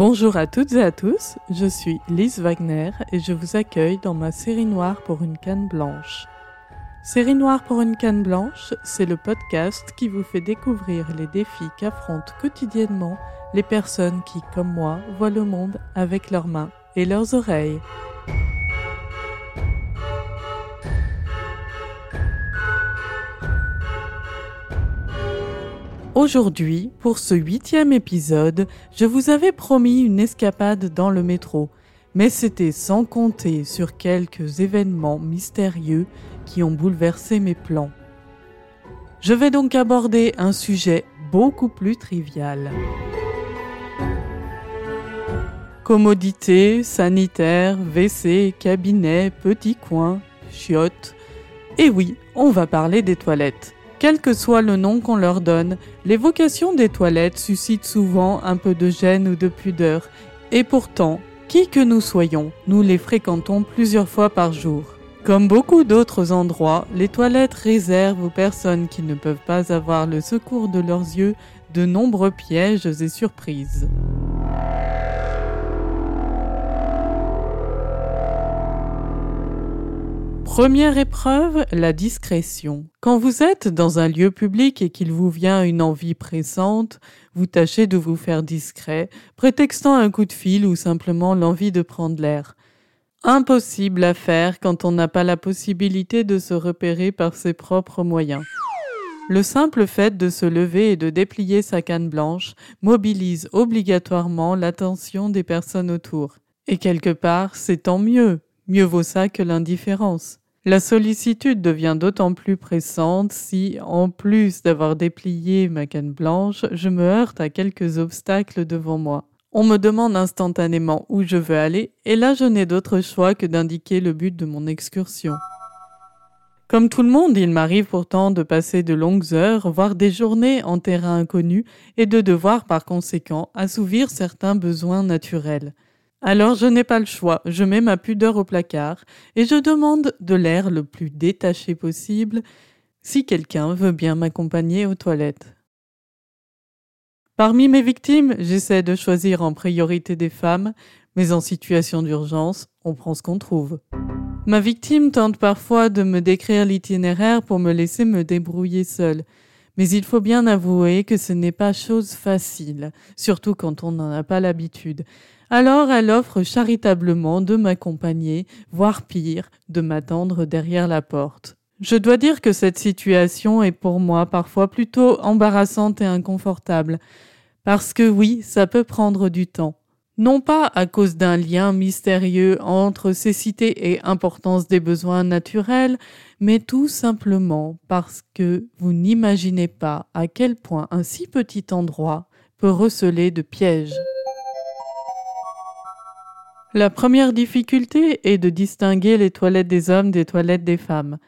Bonjour à toutes et à tous, je suis Lise Wagner et je vous accueille dans ma série noire pour une canne blanche. Série noire pour une canne blanche, c'est le podcast qui vous fait découvrir les défis qu'affrontent quotidiennement les personnes qui, comme moi, voient le monde avec leurs mains et leurs oreilles. Aujourd'hui, pour ce huitième épisode, je vous avais promis une escapade dans le métro, mais c'était sans compter sur quelques événements mystérieux qui ont bouleversé mes plans. Je vais donc aborder un sujet beaucoup plus trivial. Commodité, sanitaire, WC, cabinet, petit coin, chiottes. Et oui, on va parler des toilettes. Quel que soit le nom qu'on leur donne, les vocations des toilettes suscitent souvent un peu de gêne ou de pudeur, et pourtant, qui que nous soyons, nous les fréquentons plusieurs fois par jour. Comme beaucoup d'autres endroits, les toilettes réservent aux personnes qui ne peuvent pas avoir le secours de leurs yeux de nombreux pièges et surprises. Première épreuve, la discrétion. Quand vous êtes dans un lieu public et qu'il vous vient une envie pressante, vous tâchez de vous faire discret, prétextant un coup de fil ou simplement l'envie de prendre l'air. Impossible à faire quand on n'a pas la possibilité de se repérer par ses propres moyens. Le simple fait de se lever et de déplier sa canne blanche mobilise obligatoirement l'attention des personnes autour. Et quelque part, c'est tant mieux, mieux vaut ça que l'indifférence. La sollicitude devient d'autant plus pressante si, en plus d'avoir déplié ma canne blanche, je me heurte à quelques obstacles devant moi. On me demande instantanément où je veux aller, et là je n'ai d'autre choix que d'indiquer le but de mon excursion. Comme tout le monde, il m'arrive pourtant de passer de longues heures, voire des journées en terrain inconnu, et de devoir par conséquent assouvir certains besoins naturels. Alors je n'ai pas le choix, je mets ma pudeur au placard et je demande de l'air le plus détaché possible si quelqu'un veut bien m'accompagner aux toilettes. Parmi mes victimes, j'essaie de choisir en priorité des femmes, mais en situation d'urgence, on prend ce qu'on trouve. Ma victime tente parfois de me décrire l'itinéraire pour me laisser me débrouiller seule, mais il faut bien avouer que ce n'est pas chose facile, surtout quand on n'en a pas l'habitude. Alors elle offre charitablement de m'accompagner, voire pire, de m'attendre derrière la porte. Je dois dire que cette situation est pour moi parfois plutôt embarrassante et inconfortable, parce que oui, ça peut prendre du temps. Non pas à cause d'un lien mystérieux entre cécité et importance des besoins naturels, mais tout simplement parce que vous n'imaginez pas à quel point un si petit endroit peut receler de pièges. La première difficulté est de distinguer les toilettes des hommes des toilettes des femmes.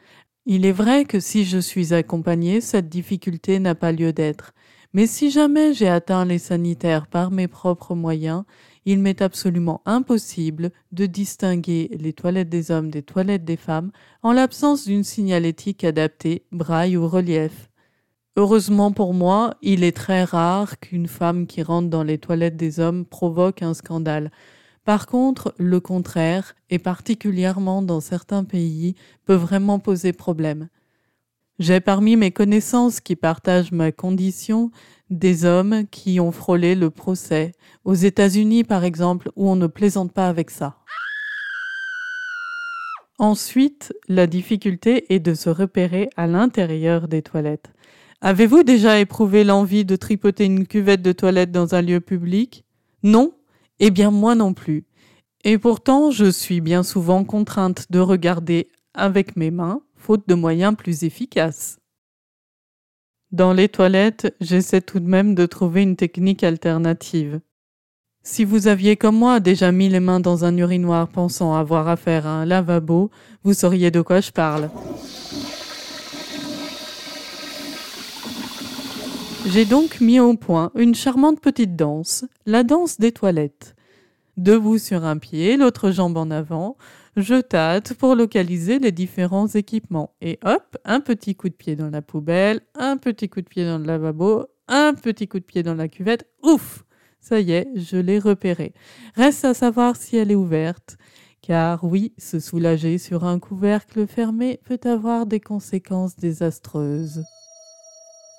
Il est vrai que si je suis accompagnée, cette difficulté n'a pas lieu d'être. Mais si jamais j'ai atteint les sanitaires par mes propres moyens, il m'est absolument impossible de distinguer les toilettes des hommes des toilettes des femmes en l'absence d'une signalétique adaptée, braille ou relief. Heureusement pour moi, il est très rare qu'une femme qui rentre dans les toilettes des hommes provoque un scandale, par contre, le contraire, et particulièrement dans certains pays, peut vraiment poser problème. J'ai parmi mes connaissances qui partagent ma condition des hommes qui ont frôlé le procès, aux États-Unis par exemple, où on ne plaisante pas avec ça. Ensuite, la difficulté est de se repérer à l'intérieur des toilettes. Avez-vous déjà éprouvé l'envie de tripoter une cuvette de toilette dans un lieu public Non eh bien moi non plus. Et pourtant, je suis bien souvent contrainte de regarder avec mes mains, faute de moyens plus efficaces. Dans les toilettes, j'essaie tout de même de trouver une technique alternative. Si vous aviez comme moi déjà mis les mains dans un urinoir pensant avoir affaire à un lavabo, vous sauriez de quoi je parle. J'ai donc mis au point une charmante petite danse, la danse des toilettes. Debout sur un pied, l'autre jambe en avant, je tâte pour localiser les différents équipements. Et hop, un petit coup de pied dans la poubelle, un petit coup de pied dans le lavabo, un petit coup de pied dans la cuvette. Ouf Ça y est, je l'ai repérée. Reste à savoir si elle est ouverte. Car oui, se soulager sur un couvercle fermé peut avoir des conséquences désastreuses.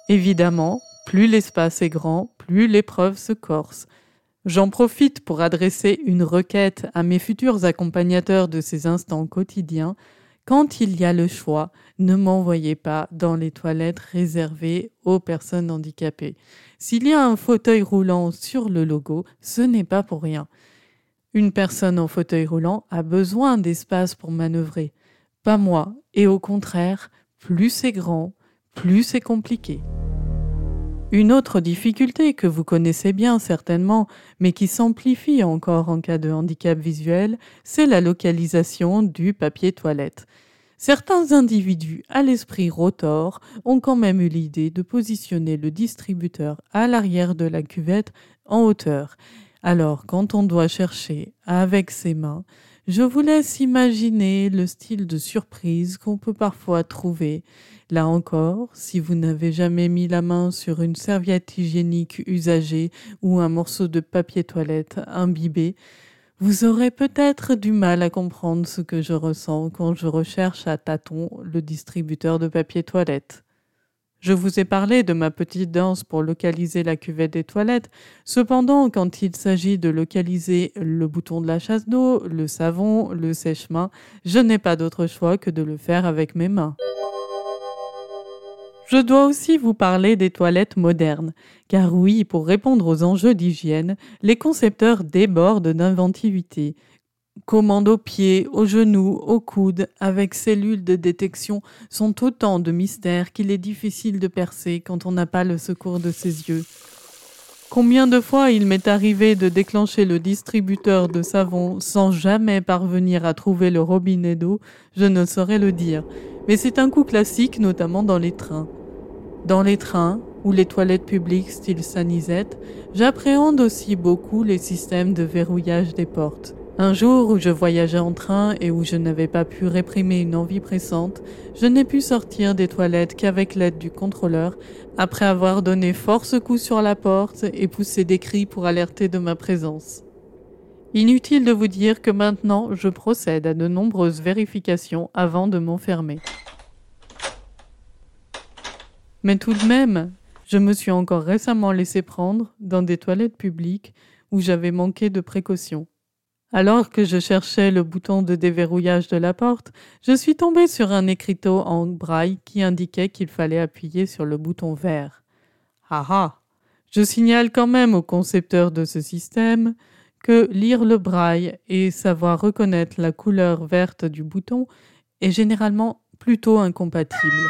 Évidemment, plus l'espace est grand, plus l'épreuve se corse. J'en profite pour adresser une requête à mes futurs accompagnateurs de ces instants quotidiens. Quand il y a le choix, ne m'envoyez pas dans les toilettes réservées aux personnes handicapées. S'il y a un fauteuil roulant sur le logo, ce n'est pas pour rien. Une personne en fauteuil roulant a besoin d'espace pour manœuvrer. Pas moi. Et au contraire, plus c'est grand, plus c'est compliqué. Une autre difficulté que vous connaissez bien certainement, mais qui s'amplifie encore en cas de handicap visuel, c'est la localisation du papier toilette. Certains individus à l'esprit rotor ont quand même eu l'idée de positionner le distributeur à l'arrière de la cuvette en hauteur. Alors, quand on doit chercher avec ses mains, je vous laisse imaginer le style de surprise qu'on peut parfois trouver. Là encore, si vous n'avez jamais mis la main sur une serviette hygiénique usagée ou un morceau de papier toilette imbibé, vous aurez peut-être du mal à comprendre ce que je ressens quand je recherche à tâtons le distributeur de papier toilette. Je vous ai parlé de ma petite danse pour localiser la cuvette des toilettes. Cependant, quand il s'agit de localiser le bouton de la chasse d'eau, le savon, le sèche-main, je n'ai pas d'autre choix que de le faire avec mes mains. Je dois aussi vous parler des toilettes modernes, car oui, pour répondre aux enjeux d'hygiène, les concepteurs débordent d'inventivité commande aux pieds, aux genoux, aux coudes, avec cellules de détection, sont autant de mystères qu'il est difficile de percer quand on n'a pas le secours de ses yeux. Combien de fois il m'est arrivé de déclencher le distributeur de savon sans jamais parvenir à trouver le robinet d'eau, je ne saurais le dire, mais c'est un coup classique notamment dans les trains. Dans les trains, ou les toilettes publiques style sanisette, j'appréhende aussi beaucoup les systèmes de verrouillage des portes. Un jour où je voyageais en train et où je n'avais pas pu réprimer une envie pressante, je n'ai pu sortir des toilettes qu'avec l'aide du contrôleur, après avoir donné force coups sur la porte et poussé des cris pour alerter de ma présence. Inutile de vous dire que maintenant je procède à de nombreuses vérifications avant de m'enfermer. Mais tout de même, je me suis encore récemment laissé prendre dans des toilettes publiques où j'avais manqué de précautions. Alors que je cherchais le bouton de déverrouillage de la porte, je suis tombé sur un écriteau en braille qui indiquait qu'il fallait appuyer sur le bouton vert. Ah ah Je signale quand même au concepteur de ce système que lire le braille et savoir reconnaître la couleur verte du bouton est généralement plutôt incompatible.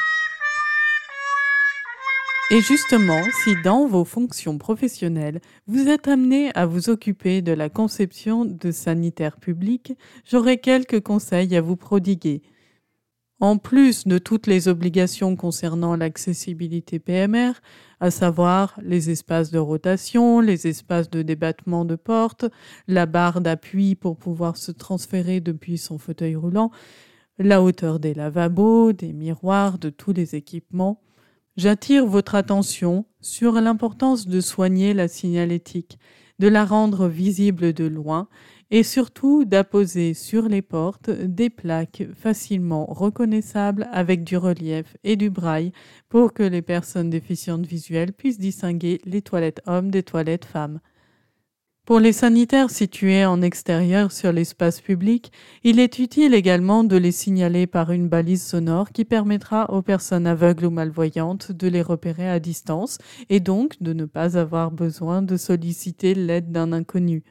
Et justement, si dans vos fonctions professionnelles, vous êtes amené à vous occuper de la conception de sanitaires publics, j'aurai quelques conseils à vous prodiguer. En plus de toutes les obligations concernant l'accessibilité PMR, à savoir les espaces de rotation, les espaces de débattement de porte, la barre d'appui pour pouvoir se transférer depuis son fauteuil roulant, la hauteur des lavabos, des miroirs, de tous les équipements, J'attire votre attention sur l'importance de soigner la signalétique, de la rendre visible de loin et surtout d'apposer sur les portes des plaques facilement reconnaissables avec du relief et du braille pour que les personnes déficientes visuelles puissent distinguer les toilettes hommes des toilettes femmes. Pour les sanitaires situés en extérieur sur l'espace public, il est utile également de les signaler par une balise sonore qui permettra aux personnes aveugles ou malvoyantes de les repérer à distance et donc de ne pas avoir besoin de solliciter l'aide d'un inconnu.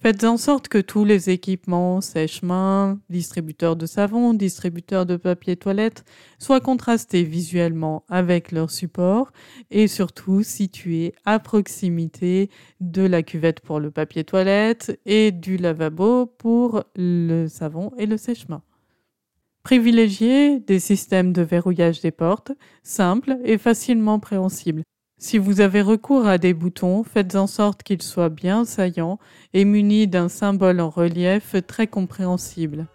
Faites en sorte que tous les équipements, sèche-mains, distributeurs de savon, distributeurs de papier toilette, soient contrastés visuellement avec leur support et surtout situés à proximité de la cuvette pour le papier toilette et du lavabo pour le savon et le sèche-main. Privilégiez des systèmes de verrouillage des portes simples et facilement préhensibles si vous avez recours à des boutons, faites en sorte qu'ils soient bien saillants et munis d'un symbole en relief très compréhensible.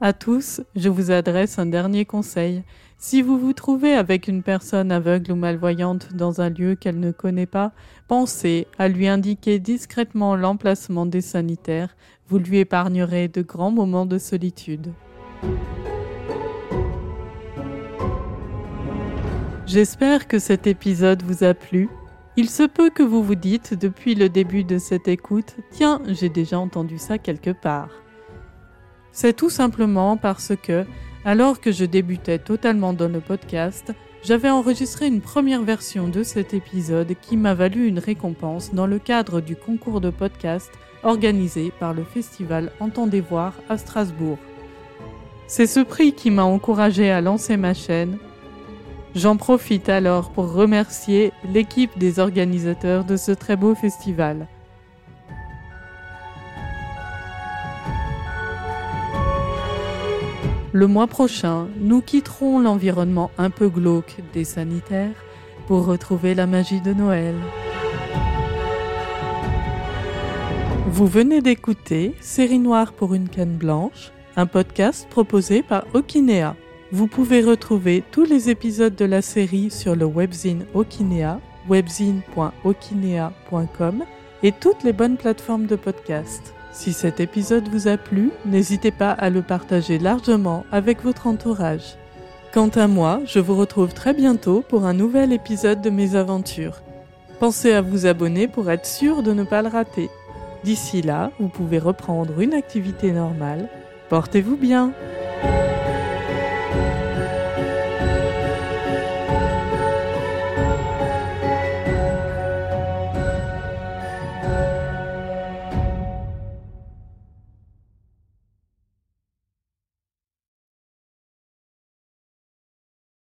À tous, je vous adresse un dernier conseil. Si vous vous trouvez avec une personne aveugle ou malvoyante dans un lieu qu'elle ne connaît pas, pensez à lui indiquer discrètement l'emplacement des sanitaires. Vous lui épargnerez de grands moments de solitude. J'espère que cet épisode vous a plu. Il se peut que vous vous dites depuis le début de cette écoute, tiens, j'ai déjà entendu ça quelque part. C'est tout simplement parce que, alors que je débutais totalement dans le podcast, j'avais enregistré une première version de cet épisode qui m'a valu une récompense dans le cadre du concours de podcast organisé par le festival Entendez voir à Strasbourg. C'est ce prix qui m'a encouragé à lancer ma chaîne J'en profite alors pour remercier l'équipe des organisateurs de ce très beau festival. Le mois prochain, nous quitterons l'environnement un peu glauque des sanitaires pour retrouver la magie de Noël. Vous venez d'écouter Série Noire pour une canne blanche, un podcast proposé par Okinea. Vous pouvez retrouver tous les épisodes de la série sur le webzine Okinea, webzine.okinea.com et toutes les bonnes plateformes de podcast. Si cet épisode vous a plu, n'hésitez pas à le partager largement avec votre entourage. Quant à moi, je vous retrouve très bientôt pour un nouvel épisode de mes aventures. Pensez à vous abonner pour être sûr de ne pas le rater. D'ici là, vous pouvez reprendre une activité normale. Portez-vous bien.